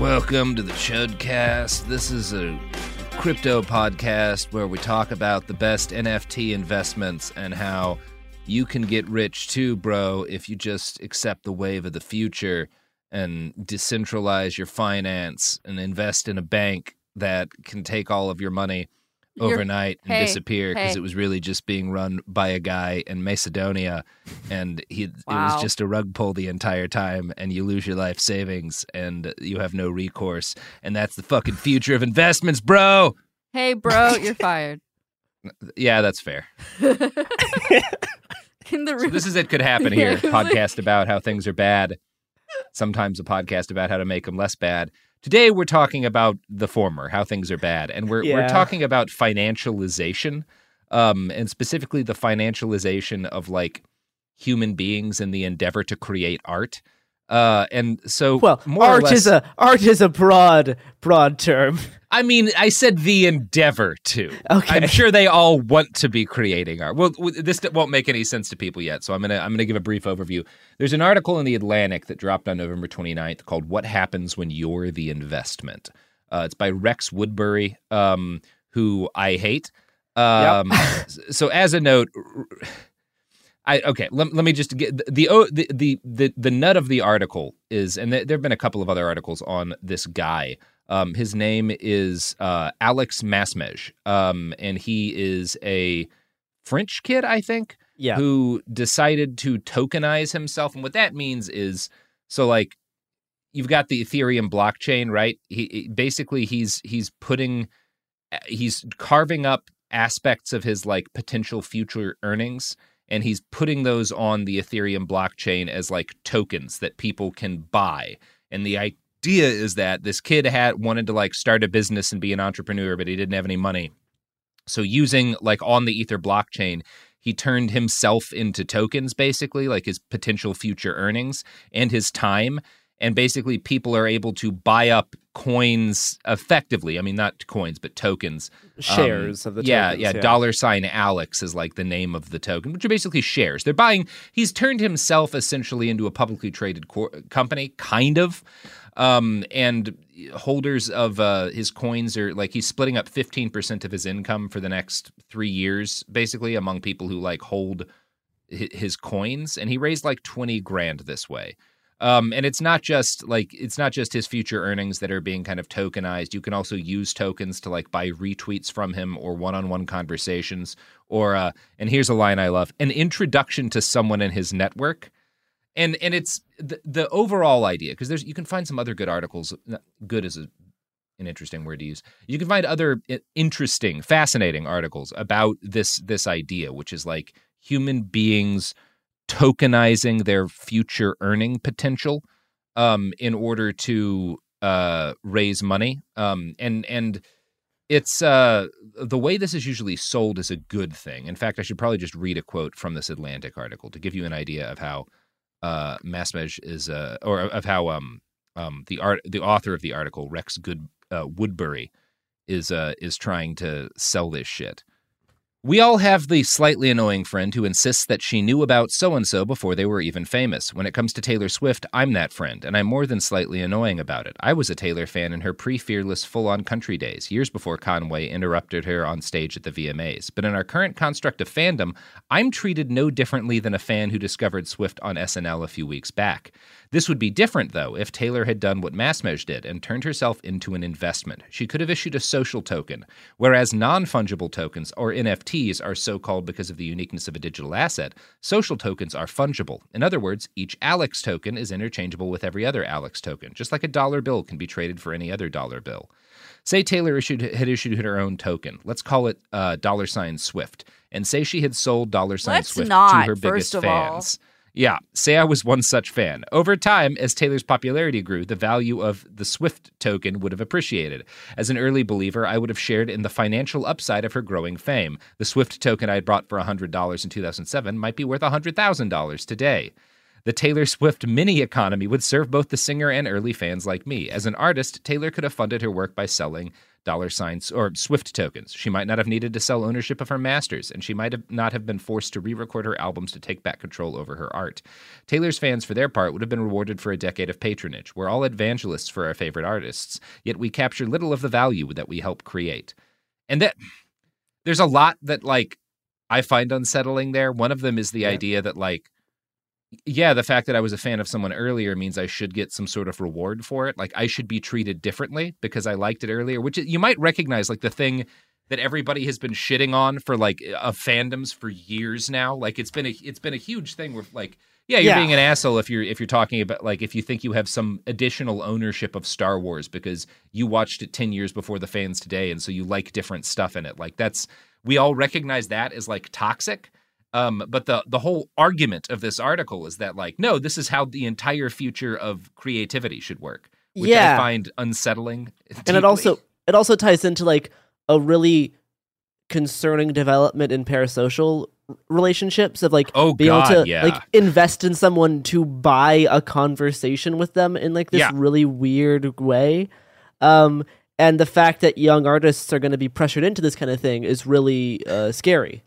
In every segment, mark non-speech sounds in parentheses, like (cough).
Welcome to the Chudcast. This is a crypto podcast where we talk about the best NFT investments and how you can get rich too, bro, if you just accept the wave of the future and decentralize your finance and invest in a bank that can take all of your money You're- overnight and hey, disappear because hey. it was really just being run by a guy in Macedonia and he it was just a rug pull the entire time and you lose your life savings and you have no recourse and that's the fucking future of investments, bro. Hey, bro, you're fired. (laughs) Yeah, that's fair. (laughs) In the So room. this is it could happen here. Yeah, podcast about how things are bad. Sometimes a podcast about how to make them less bad. Today we're talking about the former, how things are bad, and we're we're talking about financialization, um, and specifically the financialization of like human beings in the endeavor to create art. Uh, and so, Well, art less, is a art is a broad broad term. I mean, I said the endeavor to. Okay. I'm sure they all want to be creating art. Well, this won't make any sense to people yet, so I'm gonna I'm gonna give a brief overview. There's an article in the Atlantic that dropped on November 29th called "What Happens When You're the Investment." Uh, it's by Rex Woodbury, um, who I hate. Um, (laughs) so, as a note. I, okay, let, let me just get the, the oh, the the the the nut of the article is, and there have been a couple of other articles on this guy. Um, his name is uh, Alex Masmej, um, and he is a French kid, I think, Yeah. who decided to tokenize himself. And what that means is, so like, you've got the Ethereum blockchain, right? He he- basically he's he's putting, he's carving up aspects of his like potential future earnings and he's putting those on the Ethereum blockchain as like tokens that people can buy. And the idea is that this kid had wanted to like start a business and be an entrepreneur, but he didn't have any money. So using like on the Ether blockchain, he turned himself into tokens basically, like his potential future earnings and his time. And basically, people are able to buy up coins effectively. I mean, not coins, but tokens. Shares Um, of the yeah, tokens, yeah. yeah. Dollar sign Alex is like the name of the token, which are basically shares. They're buying. He's turned himself essentially into a publicly traded cor- company, kind of. Um, and holders of uh, his coins are like he's splitting up 15% of his income for the next three years, basically, among people who like hold his coins. And he raised like 20 grand this way. Um, and it's not just like it's not just his future earnings that are being kind of tokenized. You can also use tokens to like buy retweets from him or one-on-one conversations. Or uh, and here's a line I love: an introduction to someone in his network. And and it's the the overall idea because there's you can find some other good articles. Good is a, an interesting word to use. You can find other interesting, fascinating articles about this this idea, which is like human beings tokenizing their future earning potential um, in order to uh, raise money. Um, and and it's uh, the way this is usually sold is a good thing. In fact, I should probably just read a quote from this Atlantic article to give you an idea of how uh, Masmej is, uh, or of how um, um, the art, the author of the article, Rex Good uh, Woodbury, is uh, is trying to sell this shit. We all have the slightly annoying friend who insists that she knew about so and so before they were even famous. When it comes to Taylor Swift, I'm that friend, and I'm more than slightly annoying about it. I was a Taylor fan in her pre fearless, full on country days, years before Kanye interrupted her on stage at the VMAs. But in our current construct of fandom, I'm treated no differently than a fan who discovered Swift on SNL a few weeks back. This would be different, though, if Taylor had done what Masmej did and turned herself into an investment. She could have issued a social token, whereas non fungible tokens, or NFTs, are so called because of the uniqueness of a digital asset. Social tokens are fungible. In other words, each Alex token is interchangeable with every other Alex token, just like a dollar bill can be traded for any other dollar bill. Say Taylor issued had issued her own token. Let's call it uh, dollar sign Swift, and say she had sold dollar sign Let's Swift not, to her first biggest of all. Yeah, say I was one such fan. Over time, as Taylor's popularity grew, the value of the Swift token would have appreciated. As an early believer, I would have shared in the financial upside of her growing fame. The Swift token I had bought for $100 in 2007 might be worth $100,000 today. The Taylor Swift mini economy would serve both the singer and early fans like me. As an artist, Taylor could have funded her work by selling dollar signs or Swift tokens. She might not have needed to sell ownership of her masters, and she might have not have been forced to re-record her albums to take back control over her art. Taylor's fans, for their part, would have been rewarded for a decade of patronage. We're all evangelists for our favorite artists, yet we capture little of the value that we help create. And that there's a lot that like I find unsettling there. One of them is the idea that like yeah, the fact that I was a fan of someone earlier means I should get some sort of reward for it. Like I should be treated differently because I liked it earlier, which you might recognize like the thing that everybody has been shitting on for like eh, of fandoms for years now. Like it's been a it's been a huge thing where like yeah, you're Yeah. being an asshole if you're if you're talking about like if you think you have some additional ownership of Star Wars because you watched it 10 years before the fans today and so you like different stuff in it. Like that's we all recognize that as like toxic. Um, but the the whole argument of this article is that like no, this is how the entire future of creativity should work, which I Yeah. find unsettling. (laughs) and it also it also ties into like a really concerning development in parasocial relationships of like Oh, being God, able to yeah. like invest in someone to buy a conversation with them in like this Yeah. really weird way um and the fact that young artists are going to be pressured into this kind of thing is really uh, scary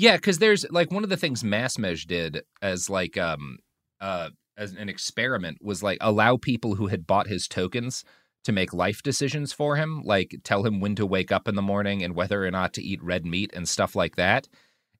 Yeah, because there's like one of the things Masmej did as like um uh as an experiment was like allow people who had bought his tokens to make life decisions for him, like tell him when to wake up in the morning and whether or not to eat red meat and stuff like that.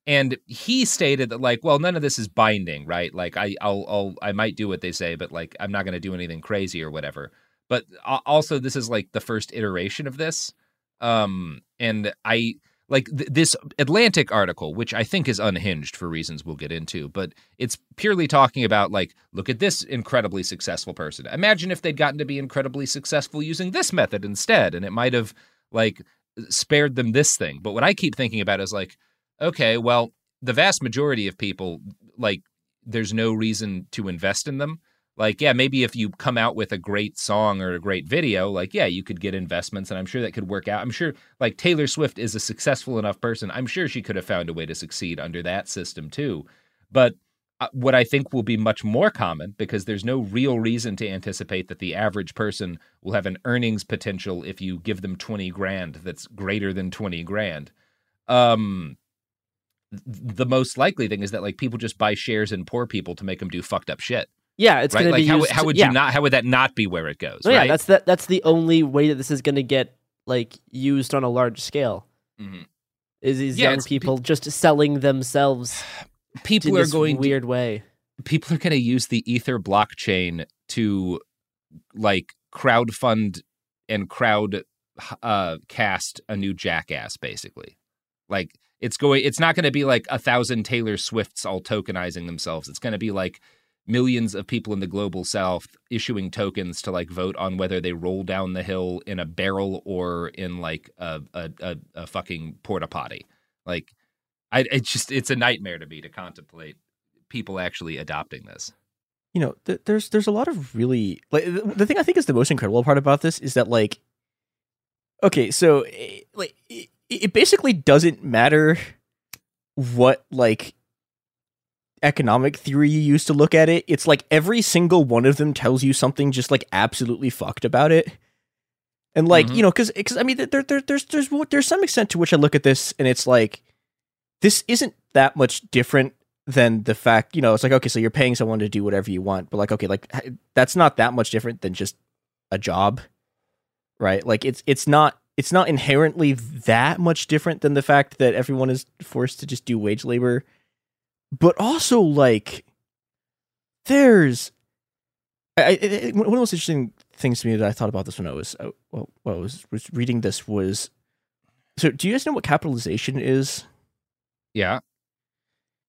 And he stated that like, well, none of this is binding, right? Like I I'll, I'll I might do what they say, but like I'm not going to do anything crazy or whatever. But also this is like the first iteration of this. Um and I like th- this Atlantic article, which I think is unhinged for reasons we'll get into, but it's purely talking about like, look at this incredibly successful person. Imagine if they'd gotten to be incredibly successful using this method instead, and it might have like spared them this thing. But what I keep thinking about is like, okay, well, the vast majority of people like there's no reason to invest in them. Like, yeah, maybe if you come out with a great song or a great video, like, yeah, you could get investments and I'm sure that could work out. I'm sure, like, Taylor Swift is a successful enough person. I'm sure she could have found a way to succeed under that system too. But uh, what I think will be much more common because there's no real reason to anticipate that the average person will have an earnings potential if you give them 20 grand that's greater than 20 grand. Um, the most likely thing is that like people just buy shares in poor people to make them do fucked up shit. Yeah, it's right? going like to be how, used how to- would yeah. you not how would that not be where it goes? No, yeah, right? that's the that's the only way that this is going to get like used on a large scale. Mhm. Is these Yeah, young people just selling themselves (sighs) people in are going to- weird way? people are going to use the ether blockchain to like crowdfund and crowd uh cast a new jackass basically like it's going it's not going to be like a thousand taylor swifts all tokenizing themselves it's going to be like millions of people in the global south issuing tokens to like vote on whether they roll down the hill in a barrel or in like a a, a, a fucking porta potty. Like i it's just it's a nightmare to me to contemplate people actually adopting this. You know, th- there's there's a lot of really like the, the thing I think is the most incredible part about this is that like, okay, so eh, like it, it basically doesn't matter what like economic theory you use to look at it. It's like every single one of them tells you something just like absolutely fucked about it. And like Mhm. you know, because because I mean, there, there there's there's there's some extent to which I look at this and it's like this isn't that much different than the fact you know it's like okay so you're paying someone to do whatever you want but like okay like that's not that much different than just a job right like it's it's not it's not inherently that much different than the fact that everyone is forced to just do wage labor but also like there's I, I, I- one of the most interesting things to me that I thought about this when I was uh, well, when I was, was reading this was so do you guys know what capitalization is yeah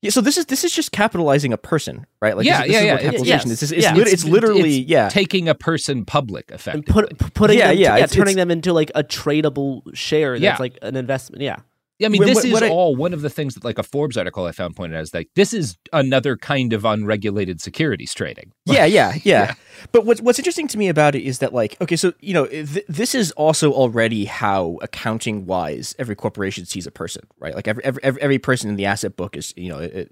yeah, so this is this is just capitalizing a person, right? Like yeah, this, this yeah, is yeah. what capitalization yes, is. It's, it's, yeah. lit- it's literally it's yeah. taking a person public And effectively. put, putting Yeah, them to- yeah, yeah, it's- turning it's- them into like a tradable share that's Yeah. like an investment. Yeah. Yeah, I mean, When- this when- is I- all one of the things that, like, a Forbes article I found pointed out is like this is another kind of unregulated securities trading. yeah, yeah, yeah, (laughs) Yeah. But what's what's interesting to me about it is that like okay, so you know th- this is also already how accounting wise every corporation sees a person, right? Like every every every, person in the asset book is you know it, it,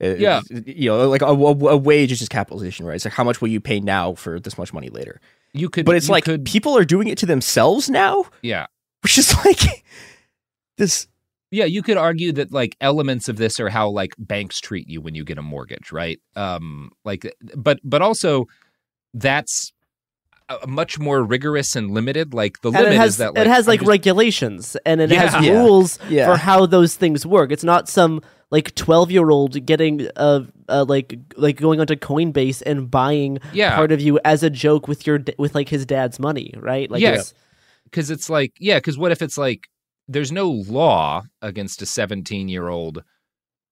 it- Yeah. you know like a, a, a wage is just capitalization, right? It's like how much will you pay now for this much money later? You could, But it's like could, people are doing it to themselves now, yeah, which is like (laughs) this. Yeah. You could argue that like elements of this are how like banks treat you when you get a mortgage, right? Um, like, but but also that's a much more rigorous and limited. Like the And limit has is that like, it has like just- regulations and it has Yeah. Yeah. rules Yeah. for how those things work. It's not some like twelve year old getting uh, uh like like going onto Coinbase and buying Yeah. part of you as a joke with your with like his dad's money, right? Like Yeah. it's- because it's like yeah because what if it's like there's no law against a 17 year old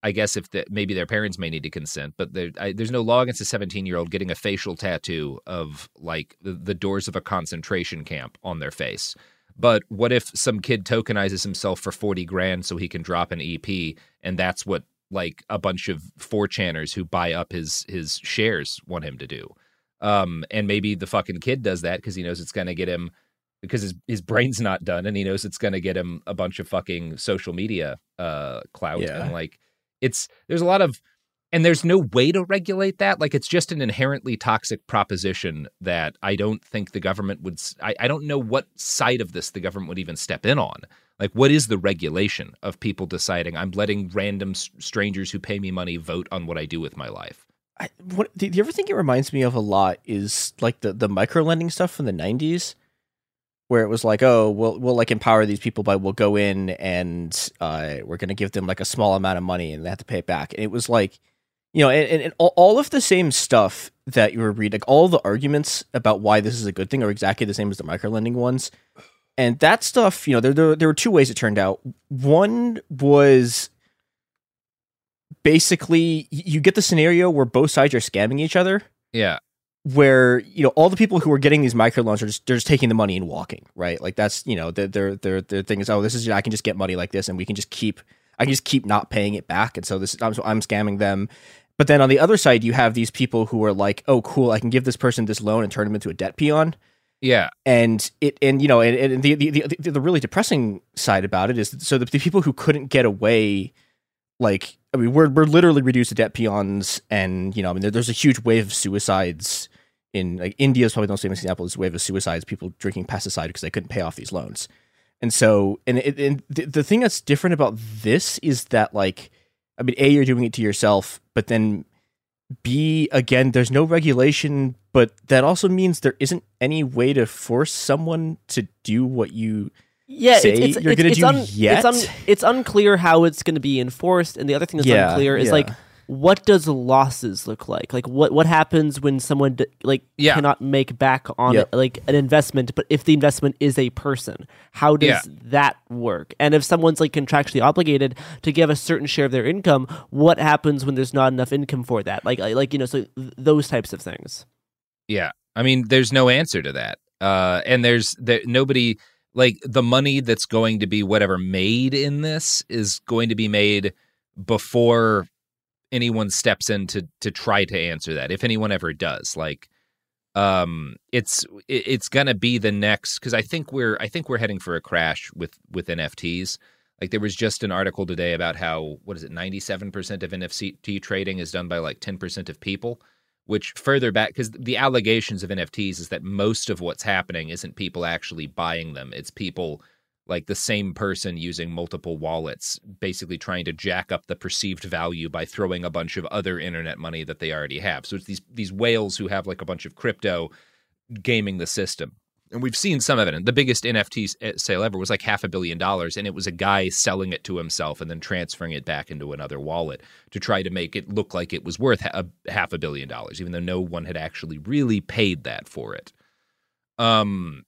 i guess if maybe their parents may need to consent but there, I, there's no law against a 17 year old getting a facial tattoo of like the, the doors of a concentration camp on their face. But what if some kid tokenizes himself for 40 grand so he can drop an ep and that's what like a bunch of 4chaners who buy up his his shares want him to do? Um and maybe the fucking kid does that because he knows it's going to get him because his his brain's not done and he knows it's going to get him a bunch of fucking social media uh clout Yeah. and like it's there's a lot of and there's no way to regulate that. Like it's just an inherently toxic proposition that i don't think the government would I, I don't know what side of this the government would even step in on. Like what is the regulation of people deciding i'm letting random strangers who pay me money vote on what i do with my life I, what the, the other thing it reminds me of a lot is like the the micro lending stuff from the '90s, where it was like, oh, we'll we'll like empower these people by we'll go in and uh, we're gonna give them like a small amount of money and they have to pay it back. And it was like, you know, and, and, and all, all of the same stuff that you were reading, like all the arguments about why this is a good thing are exactly the same as the micro lending ones. And that stuff, you know, there, there there were two ways it turned out. One was basically you get the scenario where both sides are scamming each other yeah where you know all the people who are getting these microloans are just they're just taking the money and walking right like that's you know their their their, their thing is oh this is I can just get money like this and we can just keep I can just keep not paying it back and so this I'm, so I'm scamming them but then on the other side, you have these people who are like, "Oh, cool! I can give this person this loan and turn them into a debt peon." Yeah, and it and you know and, and the, the the the really depressing side about it is so the, the people who couldn't get away like I mean we're we're literally reduced to debt peons and you know I mean there, there's a huge wave of suicides in like India is probably the most famous example is wave of suicides people drinking pesticide because they couldn't pay off these loans and so and, it, and the, the thing that's different about this is that like I mean a you're doing it to yourself but then b again there's no regulation but that also means there isn't any way to force someone to do what you yeah, say it's, it's, you're going to do un- yet. It's, un- it's unclear how it's going to be enforced, and the other thing that's Yeah, unclear is yeah. like what does losses look like? Like what what happens when someone d- like Yeah. cannot make back on Yep. it, like an investment, but if the investment is a person, how does Yeah. that work? And if someone's like contractually obligated to give a certain share of their income, what happens when there's not enough income for that? Like like you know, so th- those types of things. Yeah. I mean, there's no answer to that. Uh, and there's there, nobody like the money that's going to be whatever made in this is going to be made before anyone steps in to to try to answer that. If anyone ever does, like, um, it's it's gonna be the next because I think we're I think we're heading for a crash with with NFTs. Like there was just an article today about how what is it, ninety seven percent of NFT trading is done by like ten percent of people which further back because the allegations of NFTs is that most of what's happening isn't people actually buying them. It's people like the same person using multiple wallets, basically trying to jack up the perceived value by throwing a bunch of other internet money that they already have. So it's these these whales who have like a bunch of crypto gaming the system. And we've seen some of it. And the biggest NFT eh, sale ever was like half a billion dollars, and it was a guy selling it to himself and then transferring it back into another wallet to try to make it look like it was worth a, half a billion dollars, even though no one had actually really paid that for it. Um,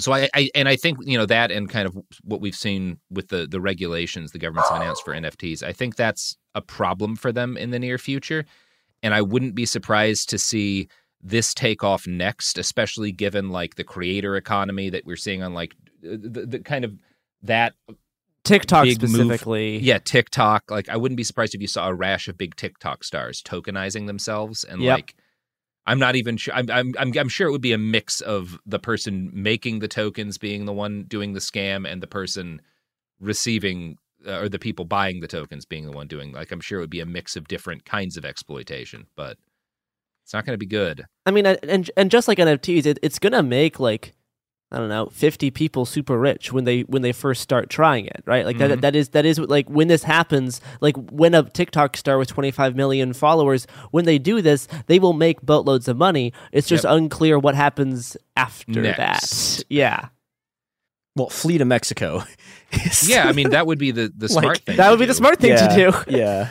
so I, I and I think you know that and kind of what we've seen with the the regulations the governments have announced for NFTs. I think that's a problem for them in the near future, and I wouldn't be surprised to see this take off next, especially given like the creator economy that we're seeing on like the, the kind of that TikTok big move- specifically. Yeah, TikTok. Like I wouldn't be surprised if you saw a rash of big TikTok stars tokenizing themselves and Yep. like I'm not even sure. I'm, I'm I'm sure it would be a mix of the person making the tokens being the one doing the scam and the person receiving uh, or the people buying the tokens being the one doing. Like I'm sure it would be a mix of different kinds of exploitation, but it's not going to be good. I mean, and and just like NFTs, it, it's gonna make like I don't know, fifty people super rich when they when they first start trying it, right? Like Mhm. that that is that is what- like when this happens, like when a TikTok star with twenty five million followers, when they do this, they will make boatloads of money. It's just Yep. unclear what happens after Next. that. Yeah, well, flee to Mexico. (laughs) Yeah, I mean that would be the the (laughs) Like, smart thing. that would be the smart thing yeah, to do. Yeah.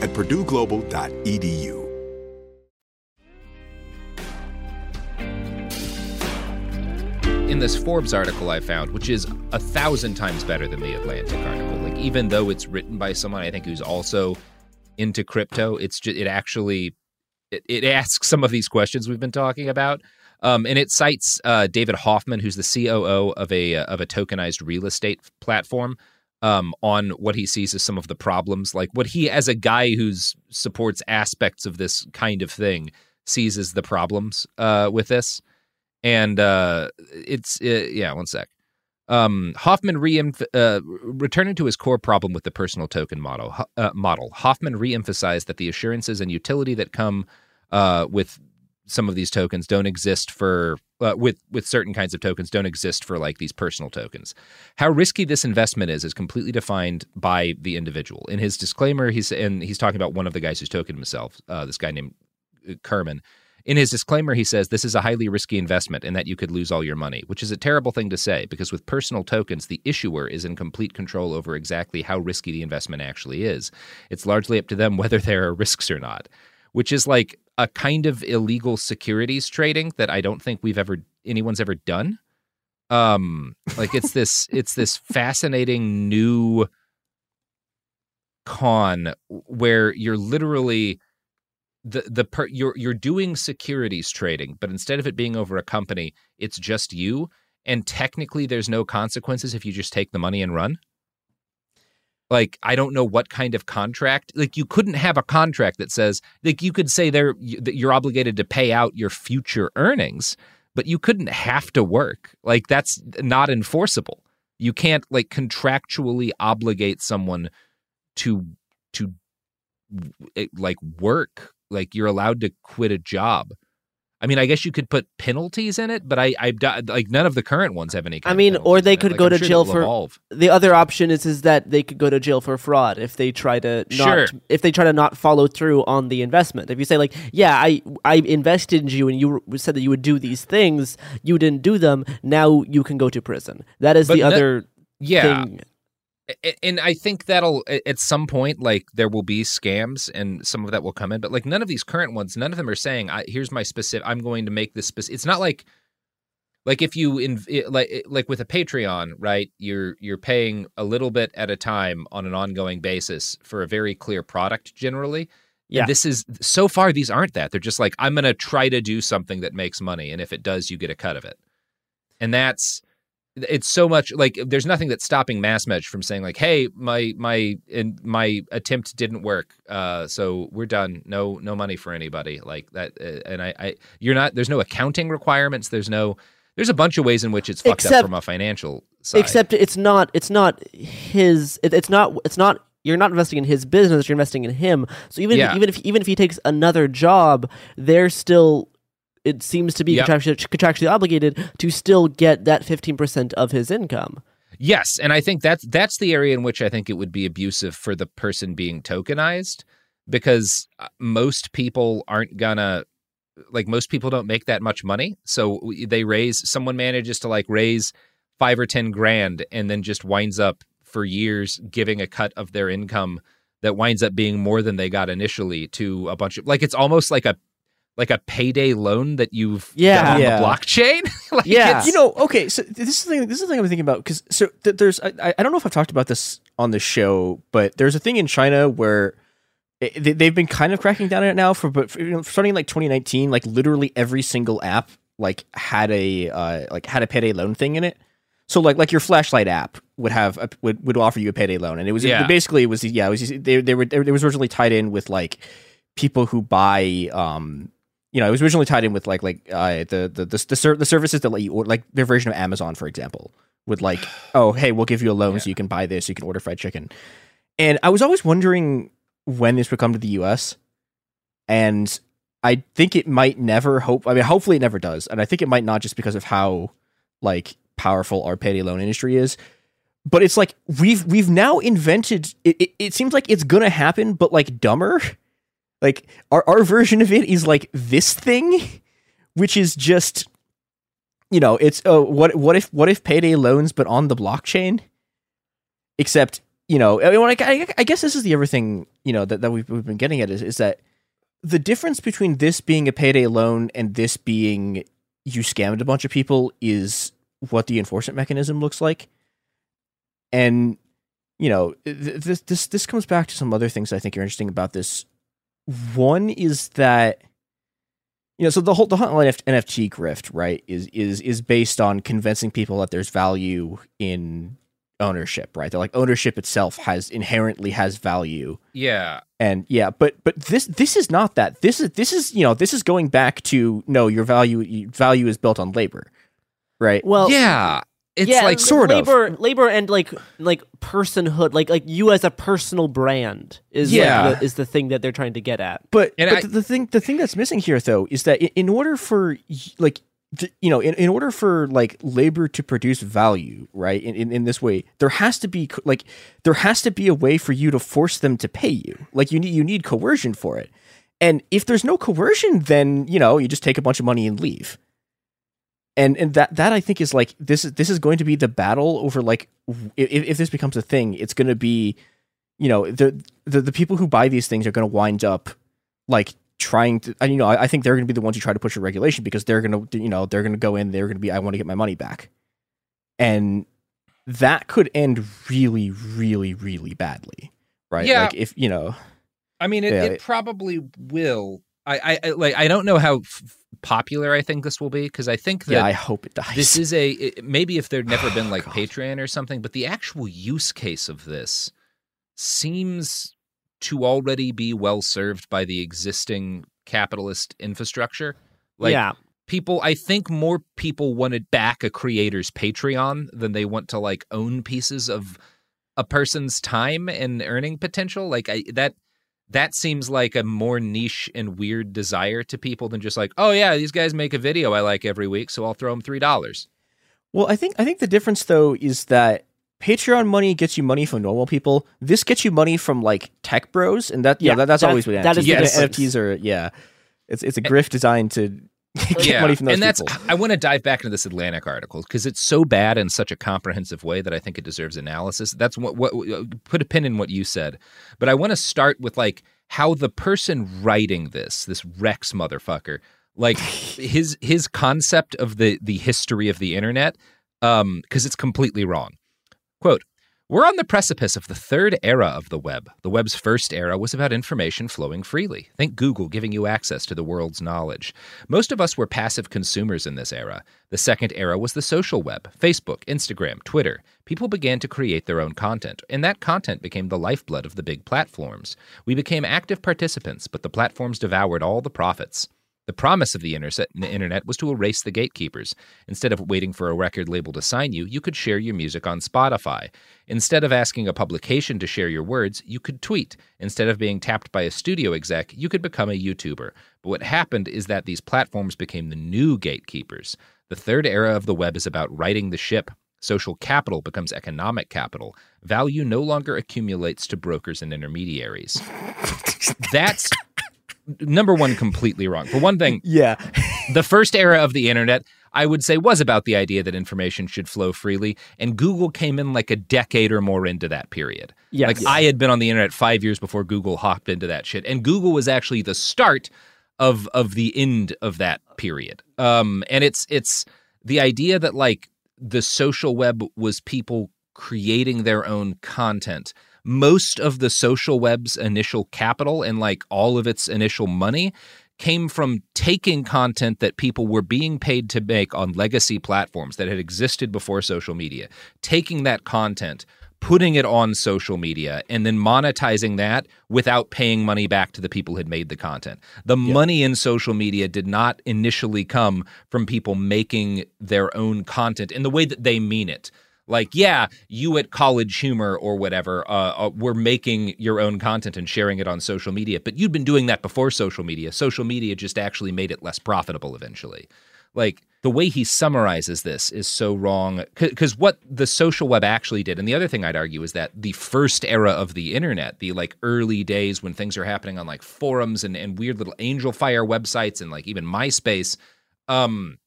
at purdueglobal.edu. in this Forbes article I found, which is a thousand times better than the Atlantic article. Like even though it's written by someone I think who's also into crypto, it's just it actually it, it asks some of these questions we've been talking about. Um, and it cites uh, David Hoffman, who's the COO of a of a tokenized real estate platform, um, on what he sees as some of the problems, like what he, as a guy who supports aspects of this kind of thing, sees as the problems uh, with this and uh, it's uh, yeah. One sec. Um, Hoffman re uh, returning to his core problem with the personal token model. Uh, model. Hoffman re-emphasized that the assurances and utility that come uh, with some of these tokens don't exist for uh, with with certain kinds of tokens don't exist for like these personal tokens. How risky this investment is is completely defined by the individual. In his disclaimer, he's and he's talking about one of the guys who's token himself. Uh, this guy named Kerman. In his disclaimer, he says this is a highly risky investment and that you could lose all your money, which is a terrible thing to say because with personal tokens, the issuer is in complete control over exactly how risky the investment actually is. It's largely up to them (laughs) whether there are risks or not, which is like a kind of illegal securities trading that I don't think we've ever anyone's ever done. Um, like it's this (laughs) it's this fascinating new con where you're literally the the per, you're you're doing securities trading, but instead of it being over a company, it's just you, and technically there's no consequences if you just take the money and run. Like I don't know what kind of contract. Like you couldn't have a contract that says like you could say there that you're obligated to pay out your future earnings, but you couldn't have to work. Like that's not enforceable. You can't like contractually obligate someone to to like work like you're allowed to quit a job. I mean, I guess you could put penalties in it, but I, I like none of the current ones have any. I mean, or they could like, go I'm to sure jail for. evolve. The other option is is that they could go to jail for fraud if they try to not Sure. if they try to not follow through on the investment. If you say like, yeah, I I invested in you and you said that you would do these things, you didn't do them. Now you can go to prison. That is But the no- other yeah. thing. And I think that'll at some point like there will be scams and some of that will come in, but like none of these current ones, none of them are saying, I, "Here's my specific. I'm going to make this specific." It's not like like if you in like like with a Patreon, right? You're you're paying a little bit at a time on an ongoing basis for a very clear product generally. Yeah. And this is so far these aren't that. They're just like I'm going to try to do something that makes money and if it does you get a cut of it. And that's it's so much like there's nothing that's stopping Masmej from saying like, "Hey, my my in, my attempt didn't work, uh, so we're done. No no money for anybody like that." Uh, and I, I you're not there's no accounting requirements. There's no there's a bunch of ways in which it's fucked up from a financial side. Except it's not it's not his it, it's not it's not you're not investing in his business, you're investing in him. So even Yeah. if, even if even if he takes another job, they're still it seems to be Yep. contractually, contractually obligated to still get that 15% of his income. Yes, and I think that's that's the area in which I think it would be abusive for the person being tokenized because uh, most people aren't gonna like most people don't make that much money. So they raise someone manages to like raise 5 or 10 grand and then just winds up for years giving a cut of their income that winds up being more than they got initially to a bunch of like it's almost like a like a payday loan that you've Yeah. done on Yeah. the blockchain. (laughs) like Yeah. it's- you know, okay, so this is the thing. This is the thing I'm thinking about because so th- there's I, I- I don't know if I've talked about this on the show, but there's a thing in China where it, they- they've been kind of cracking down on it now for but for, you know, starting in like 2019, like literally every single app like had a uh, like had a payday loan thing in it. So like like your flashlight app would have a, would would offer you a payday loan, and it was Yeah. basically it was yeah it was they they were it was originally tied in with like people who buy um you know, it was originally tied in with like like uh, the the the the, ser- the services that let you order, like their version of Amazon, for example, would like, (sighs) oh, hey, we'll give you a loan so you can buy this, you can order fried chicken. And I was always wondering when this would come to the U.S. And I think it might never. Hope I mean, hopefully it never does. And I think it might not just because of how like powerful our payday loan industry is. But it's like we've we've now invented. It, it, it seems like it's gonna happen, but like dumber. (laughs) Like our our version of it is like this thing, which is just, you know, it's oh what what if what if payday loans but on the blockchain, except you know, I, mean, I, I guess this is the everything you know that, that we've, we've been getting at is, is that the difference between this being a payday loan and this being you scammed a bunch of people is what the enforcement mechanism looks like, and you know th- this this this comes back to some other things I think are interesting about this. One is that you know, so the whole the whole NF- NFT grift, right, is is is based on convincing people that there's value in ownership, right? That like ownership itself has inherently has value, yeah. and yeah, but but this this is not that. This is this is you know this is going back to no, your value value is built on labor, right? Well, yeah. It's yeah, like l- sort of. labor, labor, and like like personhood, like like you as a personal brand is Yeah. like the, is the thing that they're trying to get at. But, And but I- the, the thing the thing that's missing here though is that in, in order for like th- you know in, in order for like labor to produce value right in, in, in this way there has to be like there has to be a way for you to force them to pay you like you need you need coercion for it and if there's no coercion then you know you just take a bunch of money and leave and and that that I think is like this is this is going to be the battle over like if, if this becomes a thing it's going to be you know the, the the people who buy these things are going to wind up like trying to and you know I, I think they're going to be the ones who try to push a regulation because they're going to you know they're going to go in they're going to be I want to get my money back and that could end really really really badly right Yeah. like if you know I mean, it, Yeah, it it- probably will. I, I, like. I don't know how f- popular I think this will be because I think that yeah I hope it dies this is a it- maybe if there'd never (sighs) been like Patreon or something, but the actual use case of this seems to already be well served by the existing capitalist infrastructure. Like yeah, people, I think more people want to back a creator's Patreon than they want to like own pieces of a person's time and earning potential. Like I, that. That seems like a more niche and weird desire to people than just like, oh yeah, these guys make a video I like every week, so I'll throw them three dollars. Well, I think I think the difference though is that Patreon money gets you money from normal people. This gets you money from like tech bros, and that yeah, Yeah, that, that's that- always what that NFTs. is yeah. NFTs are yeah, it's it's a grift designed to get money from those and that's people. I want to dive back into this Atlantic article because it's so bad in such a comprehensive way that I think it deserves analysis. That's what what put a pin in what you said, but I want to start with like how the person writing this, this Rex motherfucker, like (laughs) his his concept of the the history of the internet, um, because it's completely wrong. Quote. We're on the precipice of the third era of the web. The web's first era was about information flowing freely. Think Google giving you access to the world's knowledge. Most of us were passive consumers in this era. The second era was the social web Facebook, Instagram, Twitter. People began to create their own content, and that content became the lifeblood of the big platforms. We became active participants, but the platforms devoured all the profits. The promise of the internet was to erase the gatekeepers. Instead of waiting for a record label to sign you, you could share your music on Spotify. Instead of asking a publication to share your words, you could tweet. Instead of being tapped by a studio exec, you could become a YouTuber. But what happened is that these platforms became the new gatekeepers. The third era of the web is about righting the ship. Social capital becomes economic capital. Value no longer accumulates to brokers and intermediaries. That's number one completely wrong. For one thing, yeah, the first era of the internet, I would say was about the idea that information should flow freely. And Google came in like a decade or more into that period. Yes. Like I had been on the internet five years before Google hopped into that shit. And Google was actually the start of of the end of that period. Um, and it's it's the idea that like the social web was people creating their own content. Most of the social web's initial capital and like all of its initial money came from taking content that people were being paid to make on legacy platforms that had existed before social media, taking that content, putting it on social media, and then monetizing that without paying money back to the people who had made the content. The money in social media did not initially come from people making their own content in the way that they mean it like yeah you at college humor or whatever uh, uh, were making your own content and sharing it on social media but you'd been doing that before social media. Social media just actually made it less profitable eventually. Like the way he summarizes this is so wrong because what the social web actually did and the other thing i'd argue is that the first era of the internet the like early days when things are happening on like forums and, and weird little Angelfire websites and like even myspace um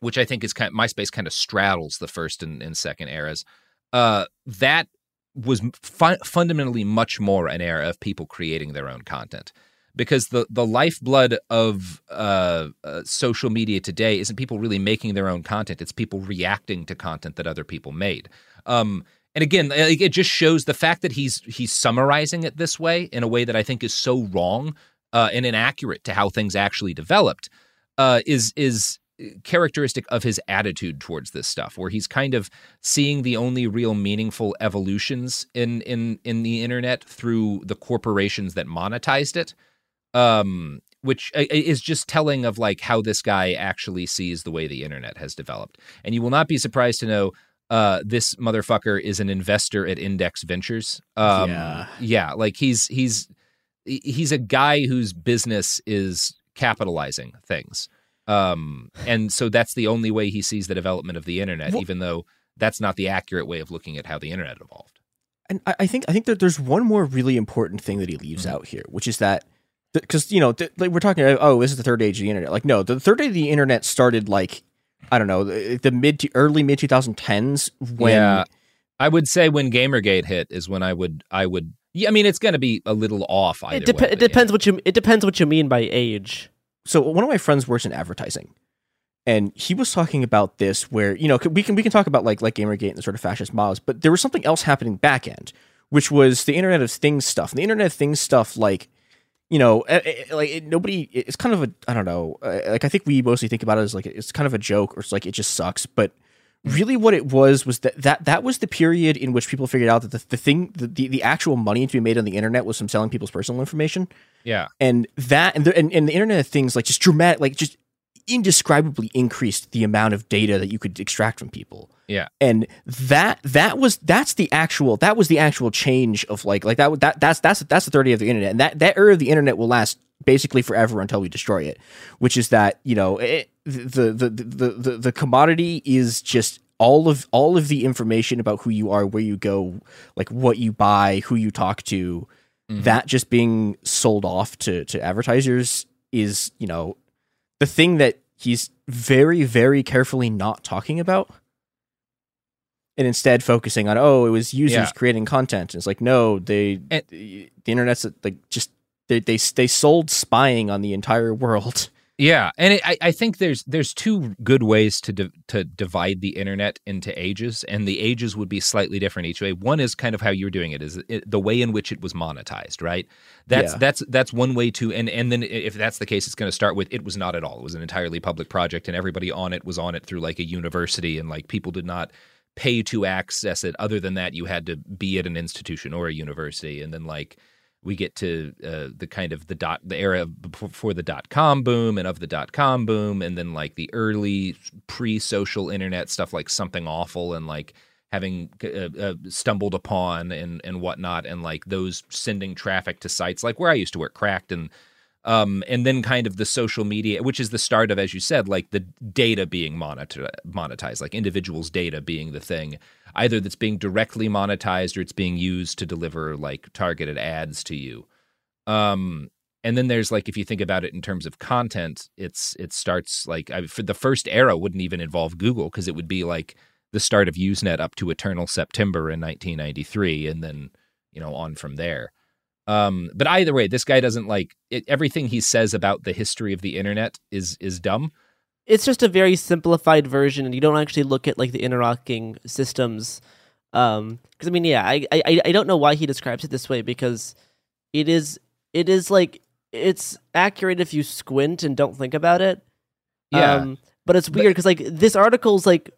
which I think is kind of, MySpace kind of straddles the first and, and second eras. Uh, that was fu- fundamentally much more an era of people creating their own content because the the lifeblood of uh, uh, social media today isn't people really making their own content; it's people reacting to content that other people made. Um, and again, it just shows the fact that he's he's summarizing it this way in a way that I think is so wrong uh, and inaccurate to how things actually developed. Uh, is is characteristic of his attitude towards this stuff where he's kind of seeing the only real meaningful evolutions in in in the internet through the corporations that monetized it um which is just telling of like how this guy actually sees the way the internet has developed and you will not be surprised to know uh, this motherfucker is an investor at Index Ventures. Um, Yeah. yeah, like he's he's he's a guy whose business is capitalizing things. Um, and so that's the only way he sees the development of the internet, Well- even though that's not the accurate way of looking at how the internet evolved. And I, I think I think that there's one more really important thing that he leaves Mm-hmm. out here, which is that because you know th- like we're talking oh this is the third age of the internet like no the third age of the internet started like I don't know the, the mid to early mid 2010s when yeah, I would say when GamerGate hit is when I would I would. Yeah, I mean it's going to be a little off either It, dep- way. it but yeah. depends what you it depends what you mean by age. So one of my friends works in advertising and he was talking about this where you know we can we can talk about like like gamergate and the sort of fascist mobs but there was something else happening back end which was the internet of things stuff. And the internet of things stuff like you know eh, eh, like it, nobody it's kind of a i don't know like i think we mostly think about it as like it's kind of a joke or it's like it just sucks but really what it was was that that, that was the period in which people figured out that the, the thing the, the, the actual money to be made on the internet was from selling people's personal information. Yeah, and that and the, and, and the internet of things like just dramatic like just indescribably increased the amount of data that you could extract from people. Yeah, and that that was that's the actual that was the actual change of like like that that that's that's that's the 30 of the internet. And that that era of the internet will last basically forever until we destroy it which is that you know it, the, the the the the commodity is just all of all of the information about who you are where you go like what you buy who you talk to. Mm-hmm. That just being sold off to to advertisers is you know the thing that he's very very carefully not talking about and instead focusing on oh it was users Yeah. creating content. And it's like no they And- the internet's like just they, they they sold spying on the entire world (laughs) yeah. And it, I I think there's there's two good ways to di- to divide the internet into ages, and the ages would be slightly different each way. One is kind of how you're doing it, is it, the way in which it was monetized, right? That's Yeah. that's that's one way to, and and then if that's the case, it's going to start with it was not at all. It was an entirely public project, and everybody on it was on it through like a university, and like people did not pay to access it. Other than that, you had to be at an institution or a university, and then like we get to uh, the kind of the dot the era before the dot com boom and of the dot com boom, and then like the early pre social internet stuff like something awful and like having uh, uh, StumbleUpon and and whatnot, and like those sending traffic to sites like where I used to work, cracked and um, and then kind of the social media, which is the start of, as you said, like the data being monetized, like individuals' data being the thing, either that's being directly monetized or it's being used to deliver like targeted ads to you. Um, And then there's like if you think about it in terms of content, it's it starts like I, for the first era wouldn't even involve Google because it would be like the start of Usenet up to Eternal September in 1993, and then you know on from there. Um, but either way, this guy doesn't like it, everything he says about the history of the internet is is dumb. It's just a very simplified version, and you don't actually look at like the interlocking systems. Um, because I mean, yeah, I, I I don't know why he describes it this way because it is it is like it's accurate if you squint and don't think about it. Yeah. Um, but it's weird because like this article's like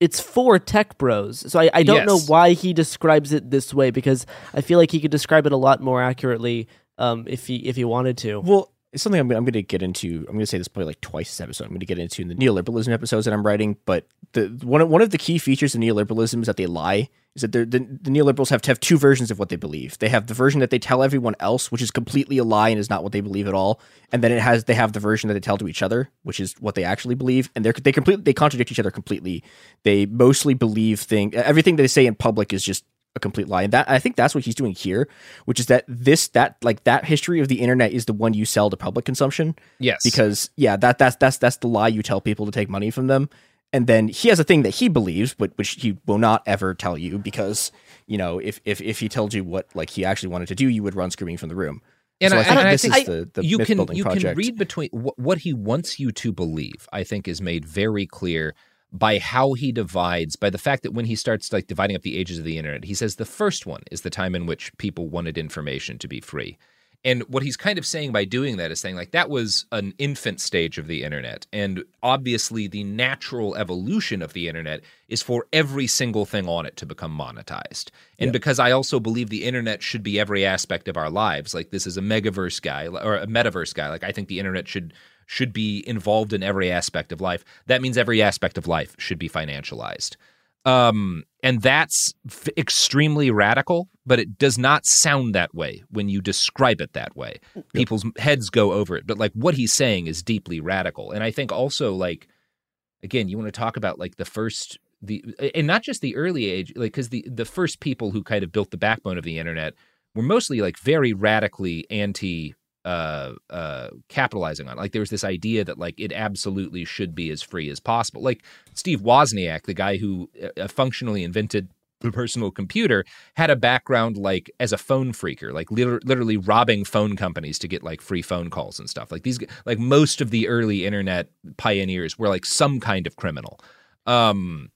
it's for tech bros. So I, I don't know why he describes it this way because I feel like he could describe it a lot more accurately um, if he if he wanted to. Well, it's something I'm, I'm going to get into. I'm going to say this probably like twice this episode. I'm going to get into in the neoliberalism episodes that I'm writing. But the one of, one of the key features of neoliberalism is that they lie. Is that the the neoliberals have to have two versions of what they believe. They have the version that they tell everyone else, which is completely a lie and is not what they believe at all. And then it has they have the version that they tell to each other, which is what they actually believe. And they're they completely they contradict each other completely. They mostly believe thing everything they say in public is just a complete lie. And that I think that's what he's doing here, which is that this that like that history of the internet is the one you sell to public consumption. Yes. Because yeah, that that's that's that's the lie you tell people to take money from them. And then he has a thing that he believes, but which he will not ever tell you because, you know, if if if he told you what like he actually wanted to do, you would run screaming from the room. And so I, I think and I this think is the, the you can you project. can read between what he wants you to believe. I think is made very clear by how he divides by the fact that when he starts like dividing up the ages of the internet, he says the first one is the time in which people wanted information to be free. And what he's kind of saying by doing that is saying, like, that was an infant stage of the internet. And obviously, the natural evolution of the internet is for every single thing on it to become monetized. And because I also believe the internet should be every aspect of our lives, like, this is a megaverse guy or a metaverse guy, like, I think the internet should should be involved in every aspect of life. That means every aspect of life should be financialized. Um, and that's f- extremely radical, but it does not sound that way when you describe it that way. People's heads go over it, but like what he's saying is deeply radical. And I think also like again, you want to talk about like the first the and not just the early age, like because the the first people who kind of built the backbone of the internet were mostly like very radically anti uh uh capitalizing on. Like there was this idea that like it absolutely should be as free as possible. Like steve wozniak the guy who uh, functionally invented the personal computer had a background like as a phone phreaker like liter- literally robbing phone companies to get like free phone calls and stuff. Like these like most of the early internet pioneers were like some kind of criminal. Um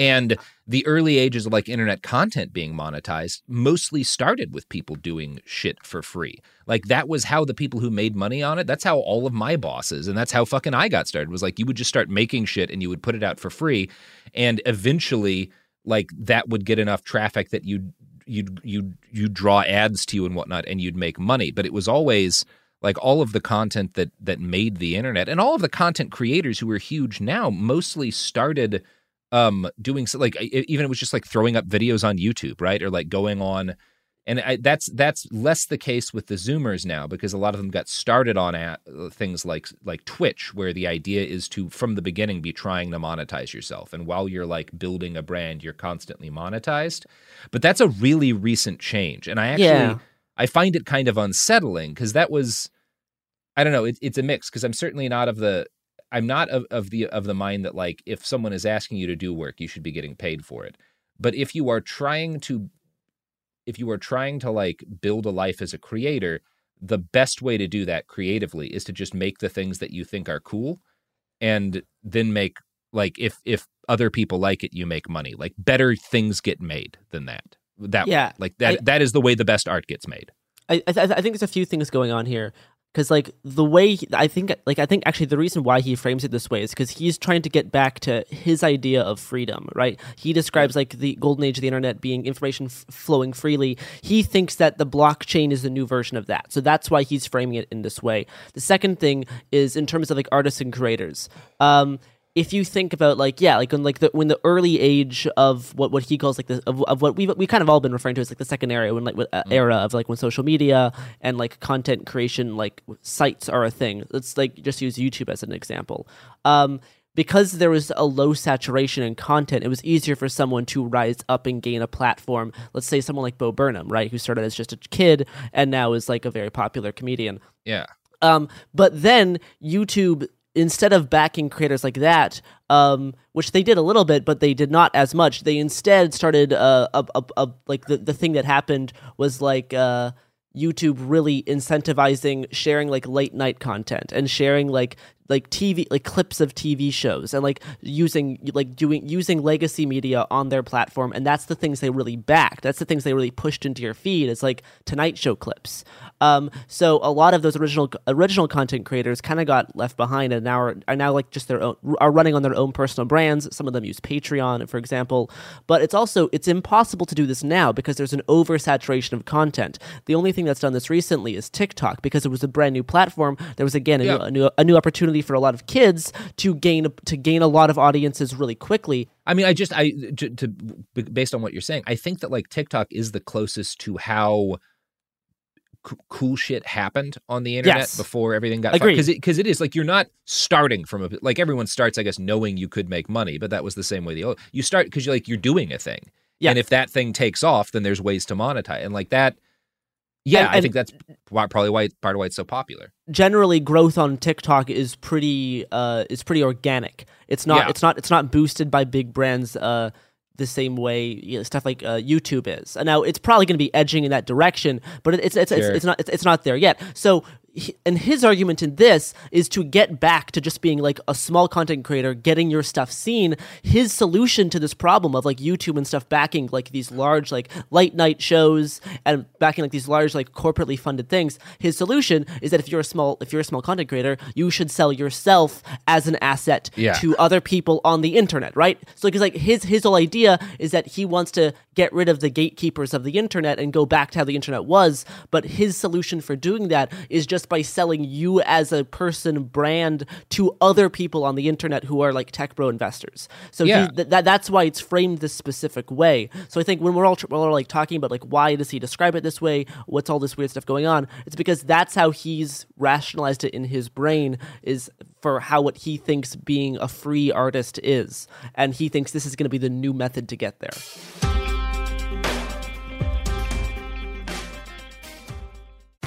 and the early ages of like internet content being monetized mostly started with people doing shit for free. Like that was how the people who made money on it, that's how all of my bosses and that's how fucking I got started was like you would just start making shit and you would put it out for free and eventually like that would get enough traffic that you'd you'd you'd you'd draw ads to you and whatnot and you'd make money. But it was always like all of the content that that made the internet and all of the content creators who are huge now mostly started um doing so like even it was just like throwing up videos on YouTube, right? Or like going on and I, that's that's less the case with the Zoomers now because a lot of them got started on at, things like like Twitch, where the idea is to from the beginning be trying to monetize yourself, and while you're like building a brand, you're constantly monetized. But that's a really recent change, and I actually Yeah. I find it kind of unsettling because that was I don't know it, it's a mix because I'm certainly not of the I'm not of, of the of the mind that like if someone is asking you to do work, you should be getting paid for it. But if you are trying to if you are trying to like build a life as a creator, the best way to do that creatively is to just make the things that you think are cool and then make like if if other people like it you make money. Like better things get made than that. That way. Yeah, like that I- that is the way the best art gets made. I I, th- I think there's a few things going on here because like the way he- I think like I think actually the reason why he frames it this way is because he's trying to get back to his idea of freedom, right? He describes like the golden age of the internet being information f- flowing freely. He thinks that the blockchain is the new version of that, so that's why he's framing it in this way. The second thing is in terms of like artists and creators. Um, if you think about like yeah like when like the when the early age of what what he calls like the of, of what we've we kind of all been referring to as like the second era when like with, uh, era of like when social media and like content creation like sites are a thing let's like just use youtube as an example um because there was a low saturation in content, it was easier for someone to rise up and gain a platform. Let's say someone like Bo Burnham, right, who started as just a kid and now is like a very popular comedian. Yeah. Um, but then YouTube, instead of backing creators like that, um, which they did a little bit, but they did not as much. They instead started uh, a, a, a, like the the thing that happened was like. Uh, YouTube really incentivizing sharing like late night content and sharing like like TV like clips of TV shows and like using like doing using legacy media on their platform and that's the things they really backed. That's the things they really pushed into your feed. It's like Tonight Show clips. Um, so a lot of those original original content creators kind of got left behind and now are, are now like just their own are running on their own personal brands. Some of them use Patreon, for example. But it's also it's impossible to do this now because there's an oversaturation of content. The only thing that's done this recently is TikTok because it was a brand new platform. There was again a, Yeah. new, a new a new opportunity for a lot of kids to gain to gain a lot of audiences really quickly. I mean, I just I to, to based on what you're saying, I think that like TikTok is the closest to how c- cool shit happened on the internet Yes. before everything got because it because it is like you're not starting from a like everyone starts I guess knowing you could make money, but that was the same way the old you start because you're like you're doing a thing, Yeah. and if that thing takes off, then there's ways to monetize and like that. Yeah, And- I think that's why, probably why part of why it's so popular. generally growth on TikTok is pretty uh is pretty organic. It's not Yeah. it's not it's not boosted by big brands uh the same way you know, stuff like uh, YouTube is. And now it's probably going to be edging in that direction, but it's it's it's, it's not it's, it's not there yet. So he, and his argument in this is to get back to just being like a small content creator, getting your stuff seen. His solution to this problem of like YouTube and stuff backing like these large like late night shows and backing like these large like corporately funded things. His solution is that if you're a small if you're a small content creator, you should sell yourself as an asset Yeah. to other people on the internet, right? So because like his his whole idea is that he wants to get rid of the gatekeepers of the internet and go back to how the internet was, but his solution for doing that is just by selling you as a person brand to other people on the internet who are like tech bro investors. So Yeah. he, th- that that's why it's framed this specific way. So I think when we're all tr- we're all like talking about like why does he describe it this way? What's all this weird stuff going on? It's because that's how he's rationalized it in his brain is for how what he thinks being a free artist is, and he thinks this is going to be the new method to get there.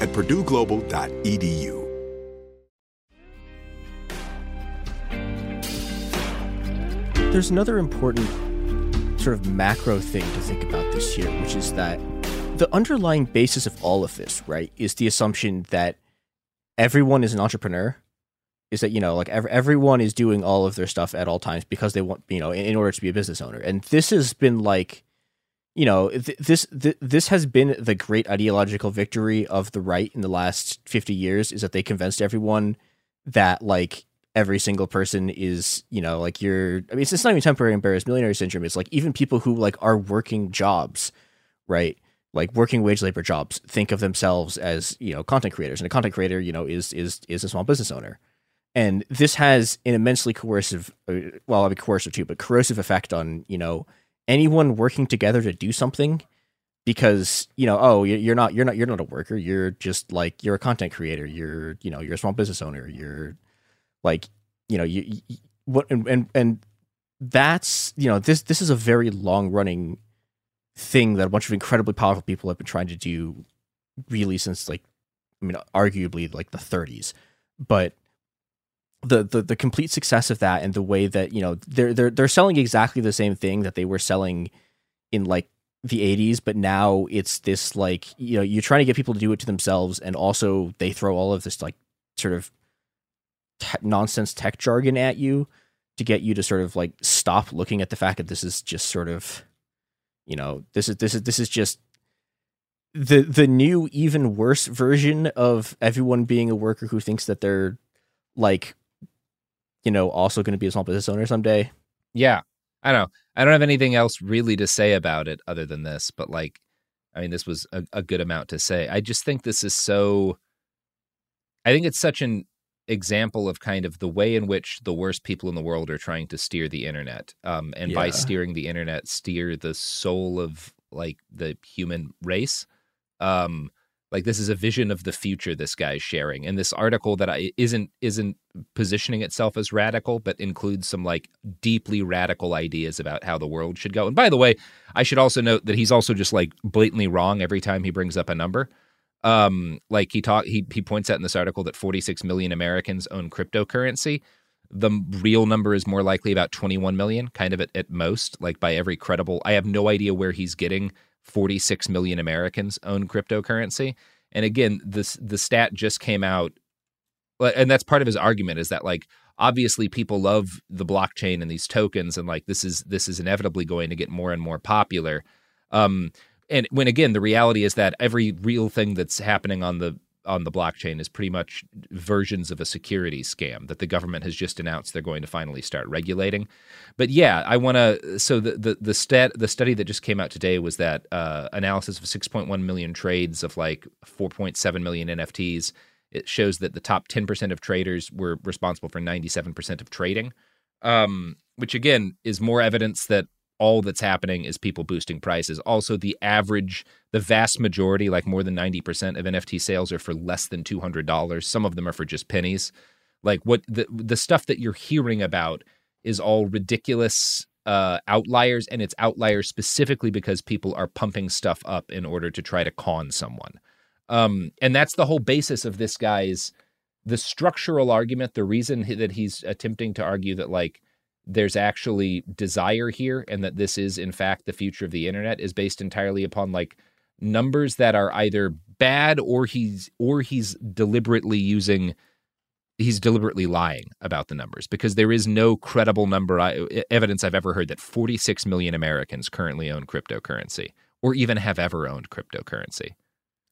at purdueglobal.edu. There's another important sort of macro thing to think about this year, which is that the underlying basis of all of this, right, is the assumption that everyone is an entrepreneur. Is that you know like ev- everyone is doing all of their stuff at all times because they want you know in, in order to be a business owner, and this has been like you know th- this th- this has been the great ideological victory of the right in the last 50 years is that they convinced everyone that like every single person is you know like you're i mean it's, it's not even temporary embarrassed millionaire syndrome. It's like even people who like are working jobs right? Like working wage labor jobs think of themselves as you know content creators and a content creator you know is is is a small business owner. And this has an immensely coercive uh, well i mean coercive too but corrosive effect on you know anyone working together to do something because you know oh you're not you're not you're not a worker. You're just like you're a content creator. You're you know you're a small business owner. You're like you know you, you what and, and and that's you know this this is a very long running thing that a bunch of incredibly powerful people have been trying to do really since like i mean arguably like the 30s but the, the the complete success of that and the way that you know they're they're they're selling exactly the same thing that they were selling in like the 80s but now it's this like you know you're trying to get people to do it to themselves and also they throw all of this like sort of te- nonsense tech jargon at you to get you to sort of like stop looking at the fact that this is just sort of you know this is this is this is just the the new even worse version of everyone being a worker who thinks that they're like you know also going to be a small business owner someday Yeah. I don't know. I don't have anything else really to say about it other than this, but like, I mean, this was a, a good amount to say. I just think this is so. I think it's such an example of kind of the way in which the worst people in the world are trying to steer the internet. Um, and by steering the internet, steer the soul of like the human race. Um, like this is a vision of the future this guy's sharing and this article that I isn't isn't positioning itself as radical but includes some like deeply radical ideas about how the world should go. And by the way i should also note that he's also just like blatantly wrong every time he brings up a number. Um like he talk he he points out in this article that 46 million americans own cryptocurrency. The real number is more likely about 21 million kind of at, at most like by every credible i have no idea where he's getting 46 million Americans own cryptocurrency. And again, this the stat just came out and that's part of his argument is that like obviously people love the blockchain and these tokens and like this is this is inevitably going to get more and more popular. Um and when again the reality is that every real thing that's happening on the on the blockchain is pretty much versions of a security scam that the government has just announced they're going to finally start regulating. But yeah, I want to. So the the the stat the study that just came out today was that uh, analysis of 6.1 million trades of like 4.7 million NFTs. It shows that the top 10% of traders were responsible for 97% of trading, um, which again is more evidence that all that's happening is people boosting prices. Also, the average, the vast majority, like more than 90% of NFT sales are for less than $200. Some of them are for just pennies. Like what the the stuff that you're hearing about is all ridiculous uh, outliers, and it's outliers specifically because people are pumping stuff up in order to try to con someone. Um, and that's the whole basis of this guy's the structural argument. The reason that he's attempting to argue that like there's actually desire here and that this is in fact the future of the internet is based entirely upon like numbers that are either bad or he's or he's deliberately using he's deliberately lying about the numbers because there is no credible number evidence I've ever heard that 46 million Americans currently own cryptocurrency or even have ever owned cryptocurrency.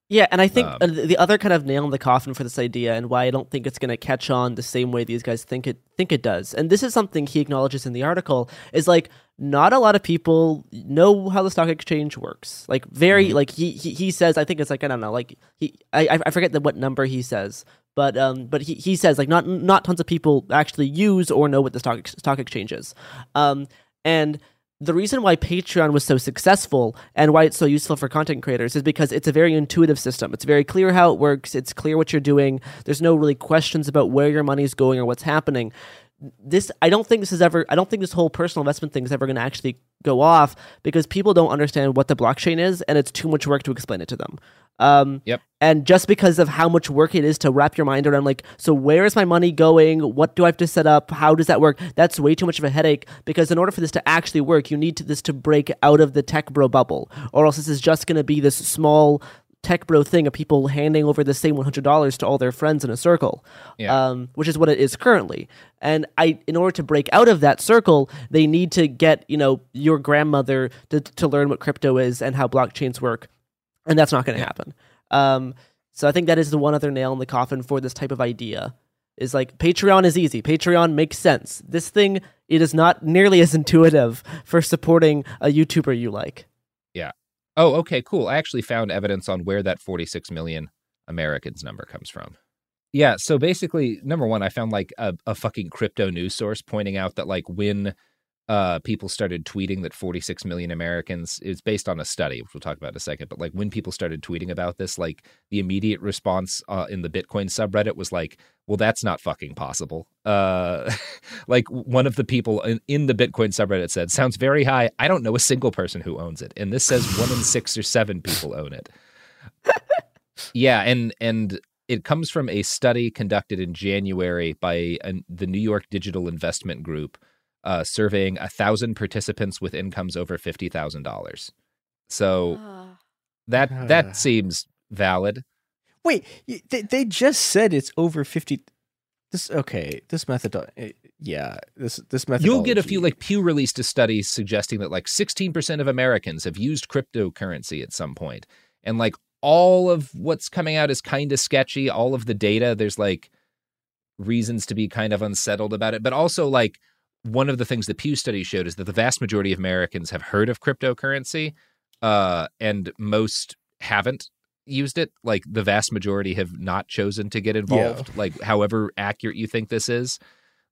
Yeah, and I think Um, uh, the other kind of nail in the coffin for this idea, and why I don't think it's going to catch on the same way these guys think it think it does, and this is something he acknowledges in the article, is like not a lot of people know how the stock exchange works. Like very, like he, he he says, I think it's like I don't know, like he I I forget the, what number he says, but um but he, he says like not not tons of people actually use or know what the stock stock exchange is, um and the reason why Patreon was so successful and why it's so useful for content creators is because it's a very intuitive system. It's very clear how it works. It's clear what you're doing. There's no really questions about where your money is going or what's happening. This I don't think this is ever I don't think this whole personal investment thing is ever going to actually go off because people don't understand what the blockchain is and it's too much work to explain it to them. Um, Yep. and just because of how much work it is to wrap your mind around, like, so where is my money going? What do I have to set up? How does that work? That's way too much of a headache because in order for this to actually work, you need to, this to break out of the tech bro bubble, or else this is just going to be this small tech bro thing of people handing over the same $100 to all their friends in a circle, Yeah. um, which is what it is currently. And I, in order to break out of that circle, they need to get, you know, your grandmother to, to learn what crypto is and how blockchains work and that's not going to happen. Um, so I think that is the one other nail in the coffin for this type of idea. Is like Patreon is easy. Patreon makes sense. This thing it is not nearly as (laughs) intuitive for supporting a YouTuber you like. Yeah. Oh, okay, cool. I actually found evidence on where that 46 million Americans number comes from. Yeah, so basically, number one, I found like a, a fucking crypto news source pointing out that like when uh, people started tweeting that 46 million Americans is based on a study, which we'll talk about in a second. But like when people started tweeting about this, like the immediate response uh, in the Bitcoin subreddit was like, "Well, that's not fucking possible." Uh, (laughs) like one of the people in, in the Bitcoin subreddit said, "Sounds very high. I don't know a single person who owns it," and this says one in six or seven people own it. yeah, and and it comes from a study conducted in January by an, the New York Digital Investment Group uh, surveying a thousand participants with incomes over fifty thousand dollars. So that Ah. that seems valid. Wait, they, they just said it's over 50 this okay, this method yeah, this this method You'll get a few like Pew released a study suggesting that like sixteen percent of Americans have used cryptocurrency at some point, and like all of what's coming out is kind of sketchy. All of the data, there's like reasons to be kind of unsettled about it, but also like one of the things the Pew study showed is that the vast majority of Americans have heard of cryptocurrency, uh, and most haven't used it. Like the vast majority have not chosen to get involved. Like however accurate you think this is.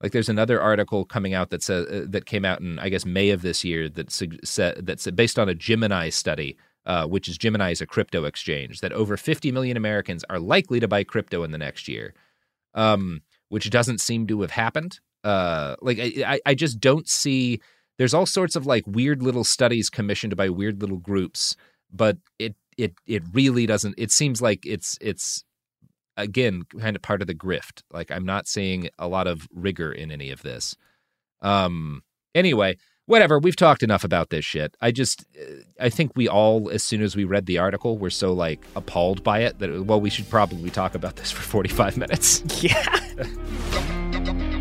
Like there's another article coming out that says uh, that came out in I guess May of this year that sug- said that's based on a Gemini study, uh, which is Gemini is a crypto exchange that over 50 million Americans are likely to buy crypto in the next year, um, which doesn't seem to have happened. Uh, like I, I- I just don't see. There's all sorts of like weird little studies commissioned by weird little groups, but it it it really doesn't. It seems like it's it's again kind of part of the grift. Like I'm not seeing a lot of rigor in any of this. Um. Anyway, whatever. We've talked enough about this shit. I just I think we all, as soon as we read the article, were so like appalled by it that well, we should probably talk about this for 45 minutes. (laughs) Yeah. (laughs)